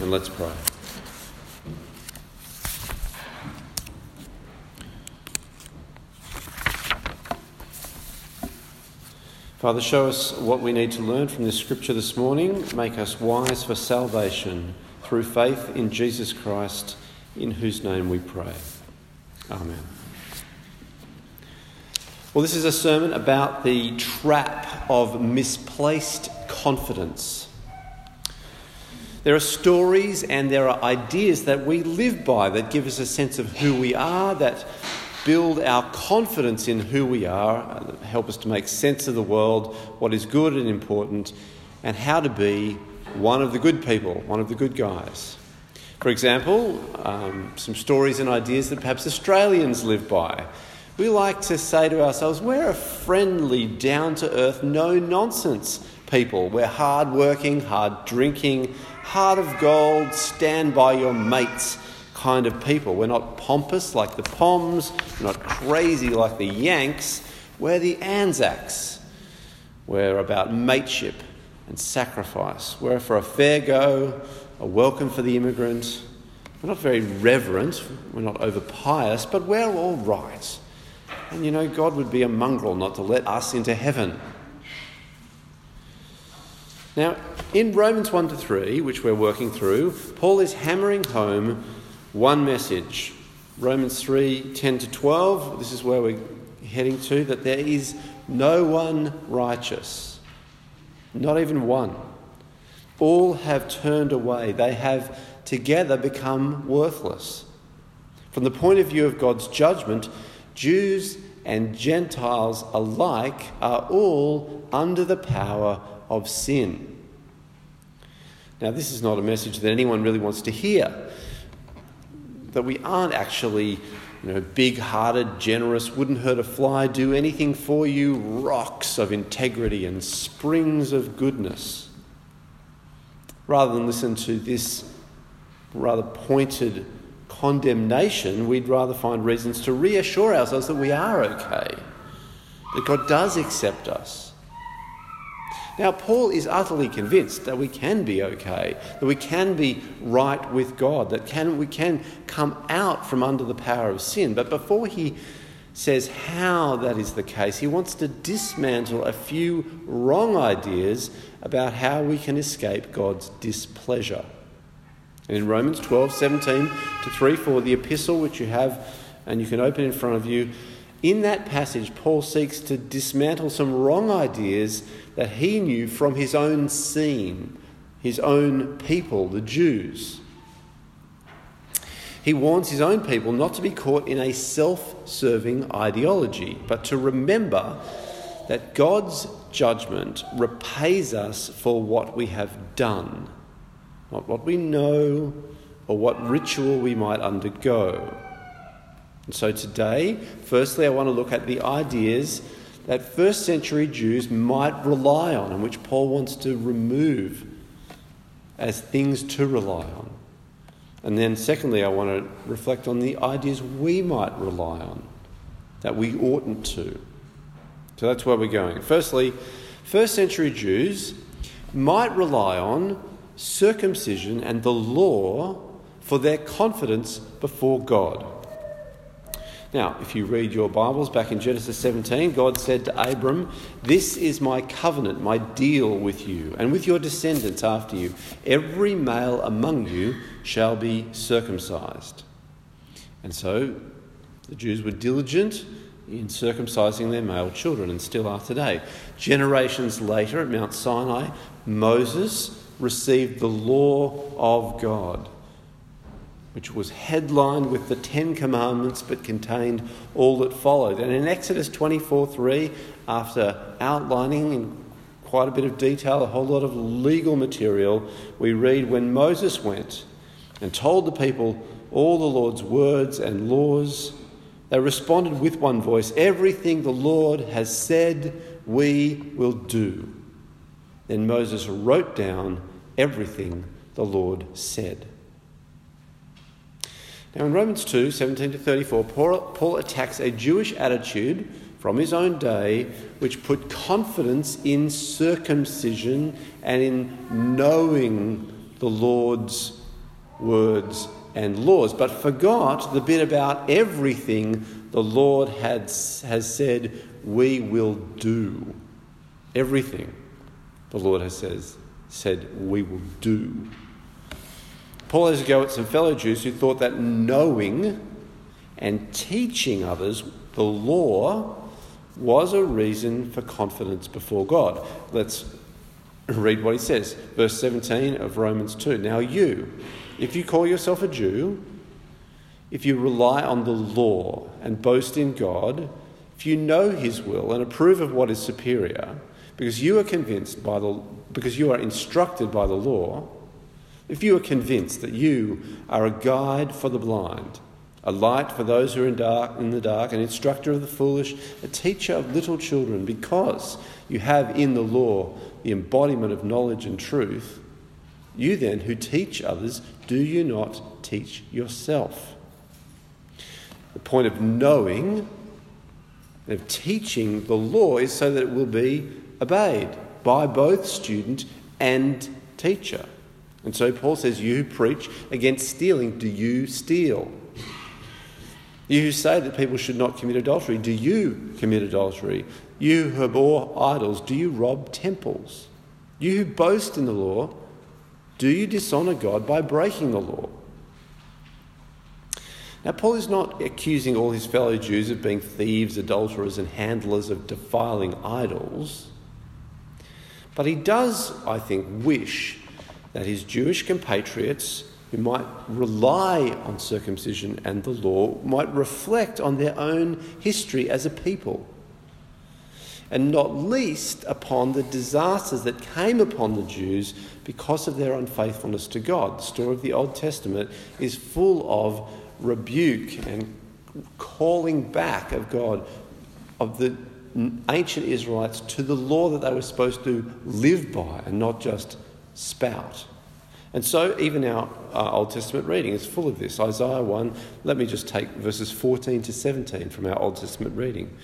And let's pray. Father, show us what we need to learn from this scripture this morning. Make us wise for salvation through faith in Jesus Christ, in whose name we pray. Amen. Well, this is a sermon about the trap of misplaced confidence. There are stories and there are ideas that we live by that give us a sense of who we are, that build our confidence in who we are, help us to make sense of the world, what is good and important, and how to be one of the good people, one of the good guys. For example, um, some stories and ideas that perhaps Australians live by. We like to say to ourselves, we're a friendly, down to earth, no nonsense people. We're hard working, hard drinking, heart of gold, stand by your mates kind of people. We're not pompous like the Poms, we're not crazy like the Yanks, we're the Anzacs. We're about mateship and sacrifice. We're for a fair go, a welcome for the immigrant. We're not very reverent, we're not over pious, but we're all right. And you know, God would be a mongrel not to let us into heaven. Now, in Romans 1 to 3, which we're working through, Paul is hammering home one message. Romans 3 10 to 12, this is where we're heading to, that there is no one righteous, not even one. All have turned away, they have together become worthless. From the point of view of God's judgment, Jews and Gentiles alike are all under the power of sin. Now, this is not a message that anyone really wants to hear that we aren't actually you know, big hearted, generous, wouldn't hurt a fly, do anything for you, rocks of integrity and springs of goodness. Rather than listen to this rather pointed condemnation, we'd rather find reasons to reassure ourselves that we are okay, that God does accept us now, Paul is utterly convinced that we can be okay, that we can be right with God, that can, we can come out from under the power of sin. But before he says how that is the case, he wants to dismantle a few wrong ideas about how we can escape God's displeasure. in Romans 12, 17 to 3 4, the epistle which you have and you can open in front of you, in that passage, Paul seeks to dismantle some wrong ideas that he knew from his own scene, his own people, the Jews. He warns his own people not to be caught in a self serving ideology, but to remember that God's judgment repays us for what we have done, not what we know or what ritual we might undergo. And so today, firstly, I want to look at the ideas that first century Jews might rely on and which Paul wants to remove as things to rely on. And then, secondly, I want to reflect on the ideas we might rely on that we oughtn't to. So that's where we're going. Firstly, first century Jews might rely on circumcision and the law for their confidence before God. Now, if you read your Bibles back in Genesis 17, God said to Abram, This is my covenant, my deal with you, and with your descendants after you. Every male among you shall be circumcised. And so the Jews were diligent in circumcising their male children and still are today. Generations later at Mount Sinai, Moses received the law of God which was headlined with the Ten Commandments but contained all that followed. And in Exodus 24 3, after outlining in quite a bit of detail a whole lot of legal material, we read when Moses went and told the people all the Lord's words and laws, they responded with one voice Everything the Lord has said, we will do. Then Moses wrote down everything the Lord said. Now, in Romans 2 17 to 34, Paul, Paul attacks a Jewish attitude from his own day which put confidence in circumcision and in knowing the Lord's words and laws, but forgot the bit about everything the Lord had, has said we will do. Everything the Lord has says, said we will do. Paul has a go at some fellow Jews who thought that knowing and teaching others the law was a reason for confidence before God. Let's read what he says. Verse 17 of Romans 2. Now, you, if you call yourself a Jew, if you rely on the law and boast in God, if you know his will and approve of what is superior, because you are convinced by the because you are instructed by the law, if you are convinced that you are a guide for the blind, a light for those who are in, dark, in the dark, an instructor of the foolish, a teacher of little children, because you have in the law the embodiment of knowledge and truth, you then who teach others, do you not teach yourself? The point of knowing, and of teaching the law, is so that it will be obeyed by both student and teacher. And so Paul says, You who preach against stealing, do you steal? You who say that people should not commit adultery, do you commit adultery? You who abhor idols, do you rob temples? You who boast in the law, do you dishonour God by breaking the law? Now, Paul is not accusing all his fellow Jews of being thieves, adulterers, and handlers of defiling idols, but he does, I think, wish that his Jewish compatriots who might rely on circumcision and the law might reflect on their own history as a people, and not least upon the disasters that came upon the Jews because of their unfaithfulness to God. The story of the Old Testament is full of rebuke and calling back of God, of the ancient Israelites to the law that they were supposed to live by and not just spout. And so, even our Old Testament reading is full of this. Isaiah 1, let me just take verses 14 to 17 from our Old Testament reading,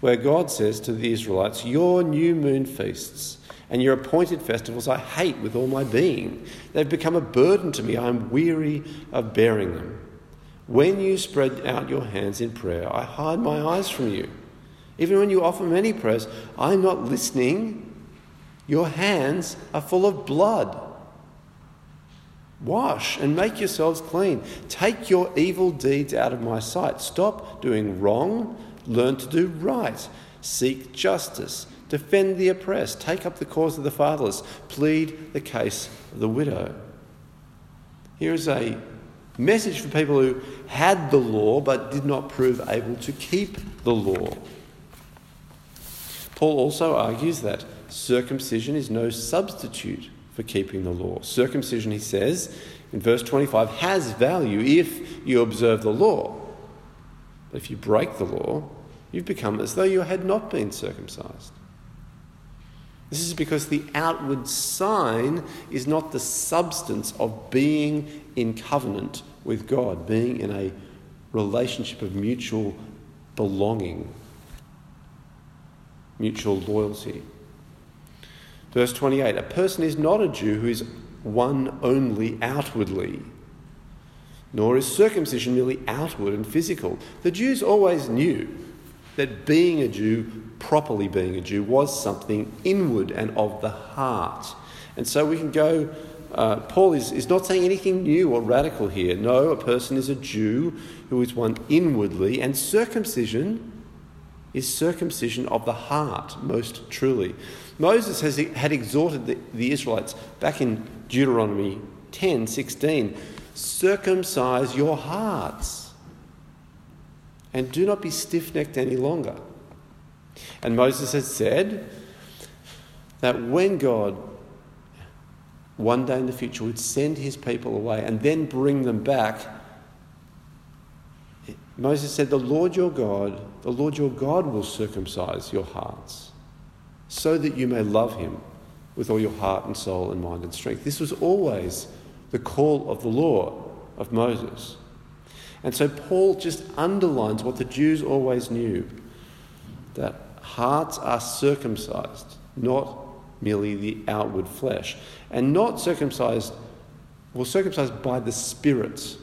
where God says to the Israelites, Your new moon feasts and your appointed festivals I hate with all my being. They've become a burden to me. I am weary of bearing them. When you spread out your hands in prayer, I hide my eyes from you. Even when you offer many prayers, I'm not listening. Your hands are full of blood. Wash and make yourselves clean. Take your evil deeds out of my sight. Stop doing wrong. Learn to do right. Seek justice. Defend the oppressed. Take up the cause of the fatherless. Plead the case of the widow. Here is a message for people who had the law but did not prove able to keep the law. Paul also argues that circumcision is no substitute for keeping the law. Circumcision, he says in verse 25, has value if you observe the law. But if you break the law, you've become as though you had not been circumcised. This is because the outward sign is not the substance of being in covenant with God, being in a relationship of mutual belonging, mutual loyalty. Verse 28 A person is not a Jew who is one only outwardly, nor is circumcision merely outward and physical. The Jews always knew that being a Jew, properly being a Jew, was something inward and of the heart. And so we can go. Uh, Paul is, is not saying anything new or radical here. No, a person is a Jew who is one inwardly, and circumcision is circumcision of the heart, most truly. Moses has, had exhorted the, the Israelites back in Deuteronomy 10 16 circumcise your hearts and do not be stiff necked any longer. And Moses had said that when God one day in the future would send his people away and then bring them back, Moses said, The Lord your God, the Lord your God will circumcise your hearts so that you may love him with all your heart and soul and mind and strength. This was always the call of the law of Moses. And so Paul just underlines what the Jews always knew that hearts are circumcised, not merely the outward flesh. And not circumcised We're circumcised by the Spirit,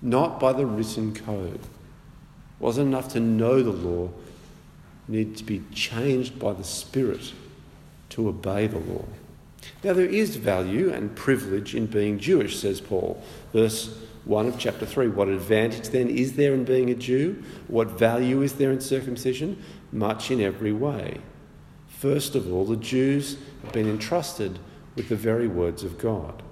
not by the written code. It wasn't enough to know the law, need to be changed by the Spirit to obey the law. Now, there is value and privilege in being Jewish, says Paul. Verse 1 of chapter 3. What advantage then is there in being a Jew? What value is there in circumcision? Much in every way. First of all, the Jews have been entrusted with the very words of God.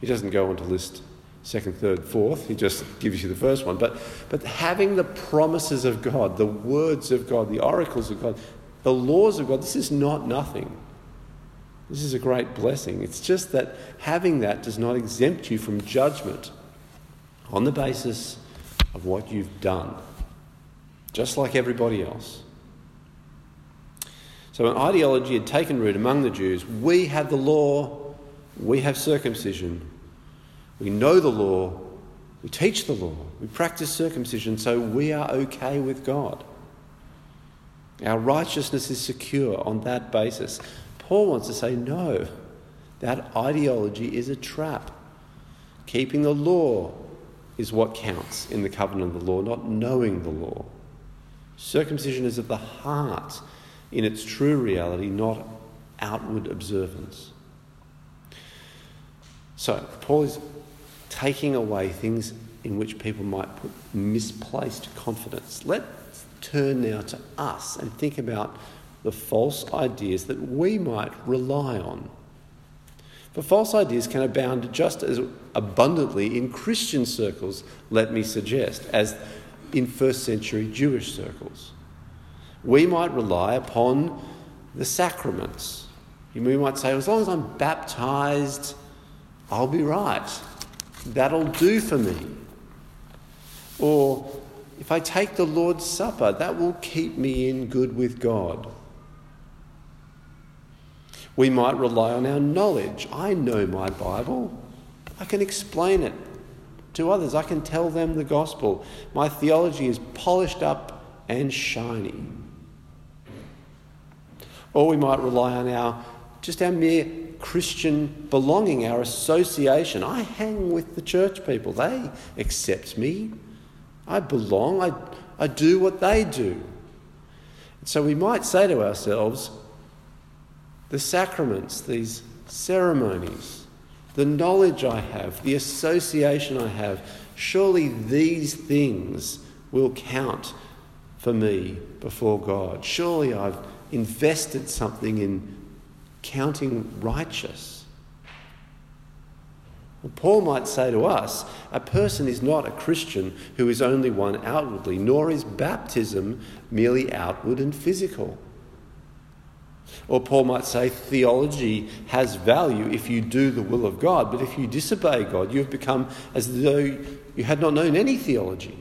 He doesn't go on to list second, third, fourth. He just gives you the first one. But, but having the promises of God, the words of God, the oracles of God, the laws of God, this is not nothing. This is a great blessing. It's just that having that does not exempt you from judgment on the basis of what you've done, just like everybody else. So, an ideology had taken root among the Jews. We have the law, we have circumcision, we know the law, we teach the law, we practice circumcision, so we are okay with God. Our righteousness is secure on that basis. Paul wants to say, no, that ideology is a trap. Keeping the law is what counts in the covenant of the law, not knowing the law. Circumcision is of the heart in its true reality, not outward observance. So, Paul is taking away things in which people might put misplaced confidence. Let's turn now to us and think about the false ideas that we might rely on. For false ideas can abound just as abundantly in Christian circles, let me suggest, as in first century Jewish circles. We might rely upon the sacraments. We might say, as long as I'm baptized, I'll be right. That'll do for me. Or if I take the Lord's Supper, that will keep me in good with God. We might rely on our knowledge. I know my Bible. I can explain it to others. I can tell them the gospel. My theology is polished up and shiny. Or we might rely on our just our mere Christian belonging, our association. I hang with the church people. They accept me. I belong. I, I do what they do. So we might say to ourselves, the sacraments, these ceremonies, the knowledge I have, the association I have, surely these things will count for me before God. Surely I've invested something in counting righteous. Well, Paul might say to us a person is not a Christian who is only one outwardly, nor is baptism merely outward and physical. Or Paul might say theology has value if you do the will of God, but if you disobey God, you have become as though you had not known any theology.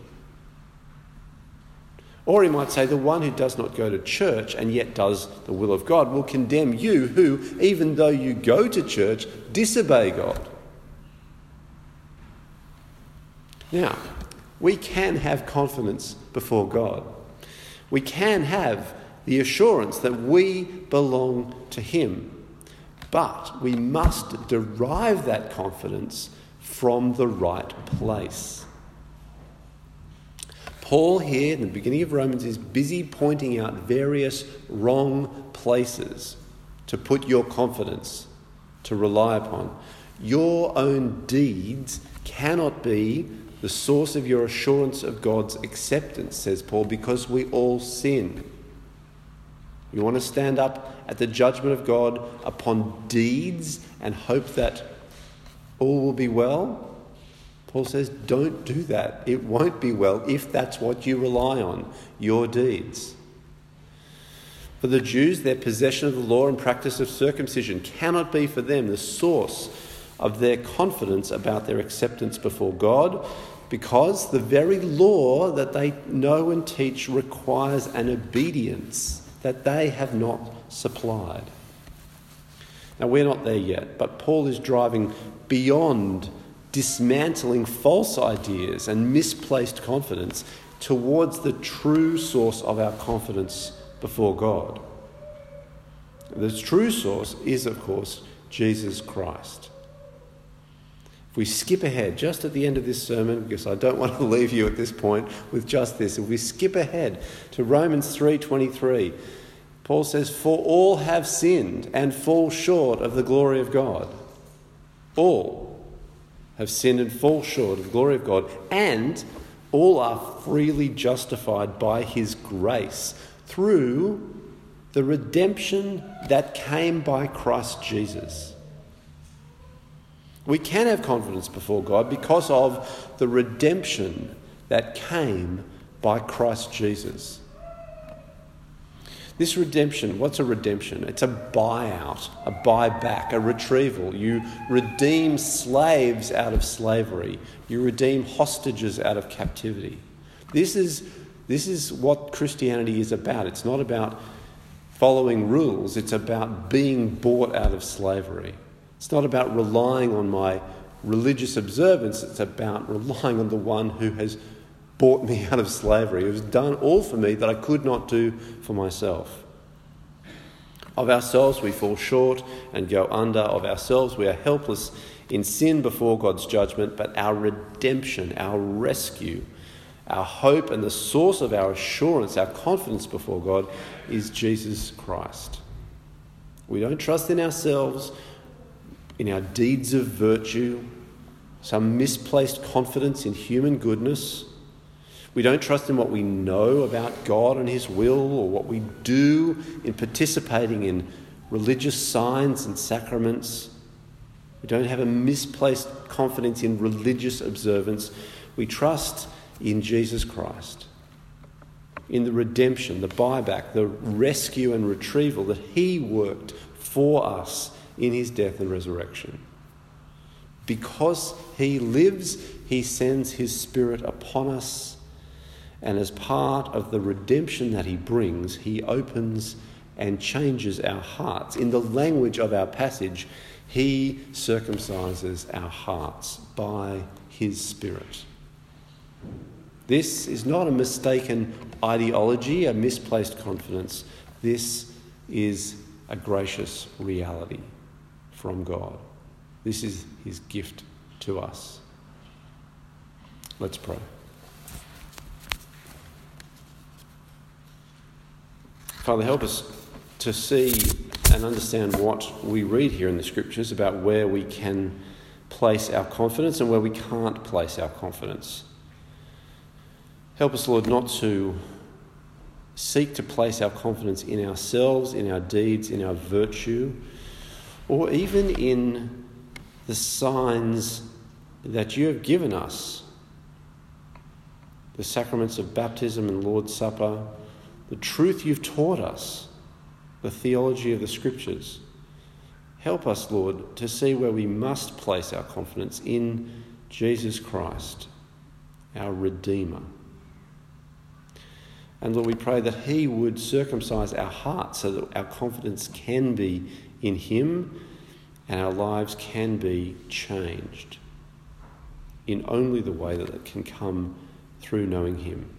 Or he might say the one who does not go to church and yet does the will of God will condemn you who, even though you go to church, disobey God. Now, we can have confidence before God. We can have the assurance that we belong to Him. But we must derive that confidence from the right place. Paul, here in the beginning of Romans, is busy pointing out various wrong places to put your confidence, to rely upon. Your own deeds cannot be the source of your assurance of God's acceptance, says Paul, because we all sin. You want to stand up at the judgment of God upon deeds and hope that all will be well? Paul says, don't do that. It won't be well if that's what you rely on, your deeds. For the Jews, their possession of the law and practice of circumcision cannot be for them the source of their confidence about their acceptance before God, because the very law that they know and teach requires an obedience that they have not supplied. Now, we're not there yet, but Paul is driving beyond dismantling false ideas and misplaced confidence towards the true source of our confidence before God. The true source is, of course, Jesus Christ. If we skip ahead just at the end of this sermon, because I don't want to leave you at this point with just this, if we skip ahead to Romans 3:23, Paul says, "For all have sinned and fall short of the glory of God." All have sinned and fall short of the glory of God, and all are freely justified by his grace through the redemption that came by Christ Jesus. We can have confidence before God because of the redemption that came by Christ Jesus. This redemption, what's a redemption? It's a buyout, a buyback, a retrieval. You redeem slaves out of slavery, you redeem hostages out of captivity. This is, this is what Christianity is about. It's not about following rules, it's about being bought out of slavery. It's not about relying on my religious observance, it's about relying on the one who has bought me out of slavery, who has done all for me that I could not do for myself. Of ourselves we fall short and go under. Of ourselves we are helpless in sin before God's judgment, but our redemption, our rescue, our hope, and the source of our assurance, our confidence before God is Jesus Christ. We don't trust in ourselves, in our deeds of virtue, some misplaced confidence in human goodness. We don't trust in what we know about God and His will or what we do in participating in religious signs and sacraments. We don't have a misplaced confidence in religious observance. We trust in Jesus Christ, in the redemption, the buyback, the rescue and retrieval that He worked for us in His death and resurrection. Because He lives, He sends His Spirit upon us. And as part of the redemption that He brings, He opens and changes our hearts. In the language of our passage, He circumcises our hearts by His Spirit. This is not a mistaken ideology, a misplaced confidence. This is a gracious reality from God. This is His gift to us. Let's pray. Father, help us to see and understand what we read here in the Scriptures about where we can place our confidence and where we can't place our confidence. Help us, Lord, not to seek to place our confidence in ourselves, in our deeds, in our virtue, or even in the signs that you have given us the sacraments of baptism and Lord's Supper, the truth you've taught us, the theology of the Scriptures. Help us, Lord, to see where we must place our confidence in Jesus Christ, our Redeemer. And Lord, we pray that He would circumcise our hearts so that our confidence can be in Him and our lives can be changed in only the way that it can come through knowing Him.